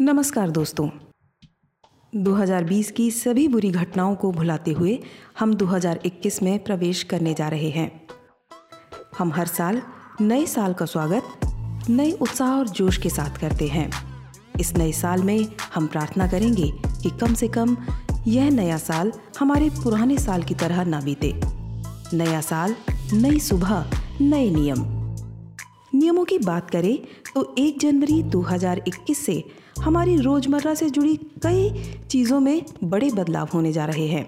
नमस्कार दोस्तों। 2020 की सभी बुरी घटनाओं को भुलाते हुए हम 2021 में प्रवेश करने जा रहे हैं। हम हर साल नए साल का स्वागत, नए उत्साह और जोश के साथ करते हैं। इस नए साल में हम प्रार्थना करेंगे कि कम से कम यह नया साल हमारे पुराने साल की तरह ना बीते। नया साल, नई सुबह, नए नियम। नियमों की बात करें तो 1 जनवरी 2021 से हमारी रोज़मर्रा से जुड़ी कई चीज़ों में बड़े बदलाव होने जा रहे हैं।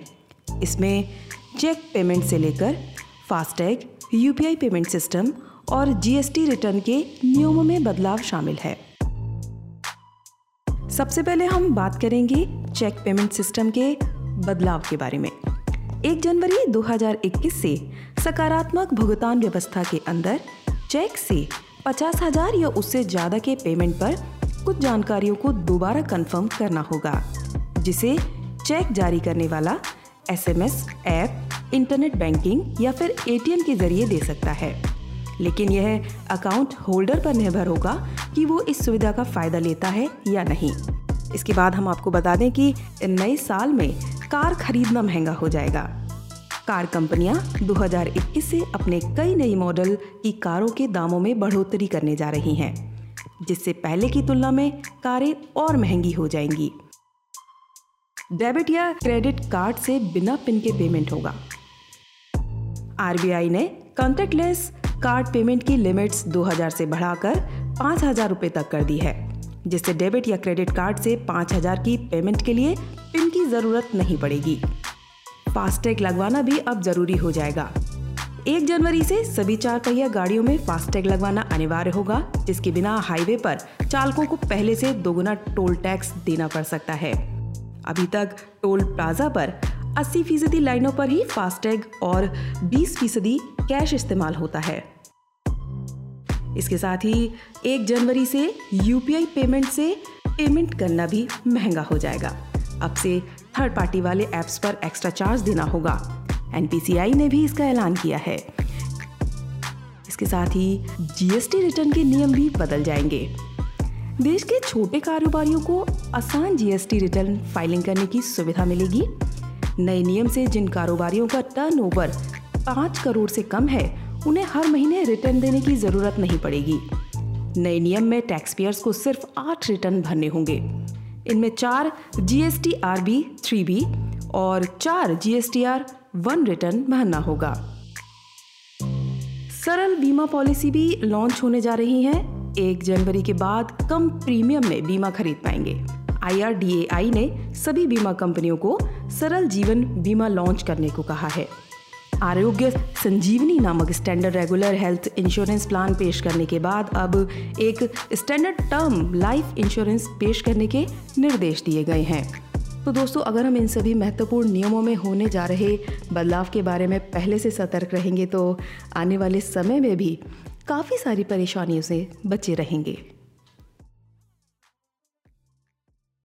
इसमें चेक पेमेंट से लेकर फास्टैग, यूपीआई पेमेंट सिस्टम और जीएसटी रिटर्न के नियमों में बदलाव शामिल है। सबसे पहले हम बात करेंगे चेक पेमेंट सिस्टम के बदलाव के बारे में। 1 जनवरी 2021 से सकारात्मक भुगतान व्यवस्था के अंदर चेक से पचास हज़ार या उससे ज़्यादा के पेमेंट पर कुछ जानकारियों को दोबारा कंफर्म करना होगा जिसे चेक जारी करने वाला एसएमएस, ऐप इंटरनेट बैंकिंग या फिर एटीएम के ज़रिए दे सकता है। लेकिन यह अकाउंट होल्डर पर निर्भर होगा कि वो इस सुविधा का फ़ायदा लेता है या नहीं। इसके बाद हम आपको बता दें कि नए साल में कार खरीदना महँगा हो जाएगा। कार कंपनियाँ 2021 से अपने कई नई मॉडल की कारों के दामों में बढ़ोतरी करने जा रही हैं। जिससे पहले की तुलना में कारें और महँगी हो जाएँगी। डेबिट या क्रेडिट कार्ड से बिना पिन के पेमेंट होगा। आरबीआई ने कॉन्टेक्टलेस कार्ड पेमेंट की लिमिट्स 2000 से बढ़ाकर 5000 रुपए तक कर दी है, जिससे डेबिट या क्रेडिट कार्ड से 5000 की पेमेंट के लिए पिन की ज़रूरत नहीं पड़ेगी। फास्टैग लगवाना भी अब ज़रूरी हो जाएगा। एक जनवरी से सभी चार पहिया गाड़ियों में फास्टैग लगवाना अनिवार्य होगा, जिसके बिना हाईवे पर चालकों को पहले से दोगुना टोल टैक्स देना पड़ सकता है। अभी तक टोल प्लाजा पर 80 फ़ीसदी लाइनों पर ही फास्टैग और 20 फ़ीसदी कैश इस्तेमाल होता है। इसके साथ ही एक जनवरी से यूपीआई पेमेंट से पेमेंट करना भी महँगा हो जाएगा। अब से थर्ड पार्टी वाले ऐप्स पर एक्स्ट्रा चार्ज देना होगा। एनपीसीआई ने भी इसका ऐलान किया है। इसके साथ ही जीएसटी रिटर्न के नियम भी बदल जाएँगे। देश के छोटे कारोबारियों को आसान जीएसटी रिटर्न फाइलिंग करने की सुविधा मिलेगी। नए नियम से जिन कारोबारियों का टर्नओवर पाँच करोड़ से कम है, उन्हें हर महीने रिटर्न देने की ज़रूरत नहीं पड़ेगी। नए नियम में टैक्स पेयर्स को सिर्फ़ आठ रिटर्न भरने होंगे। इनमें चार G S R B three B और चार G S R one return भरना होगा। सरल बीमा पॉलिसी भी लॉन्च होने जा रही है। एक जनवरी के बाद कम प्रीमियम में बीमा खरीद पाएँगे। आईआरडीएआई ने सभी बीमा कंपनियों को सरल जीवन बीमा लॉन्च करने को कहा है। आरोग्य संजीवनी नामक standard regular health insurance plan पेश करने के बाद अब एक स्टैंडर्ड टर्म लाइफ इंश्योरेंस पेश करने के निर्देश दिए गए हैं। तो दोस्तों, अगर हम इन सभी महत्वपूर्ण नियमों में होने जा रहे बदलाव के बारे में पहले से सतर्क रहेंगे तो आने वाले समय में भी काफ़ी सारी परेशानियों से बचे रहेंगे।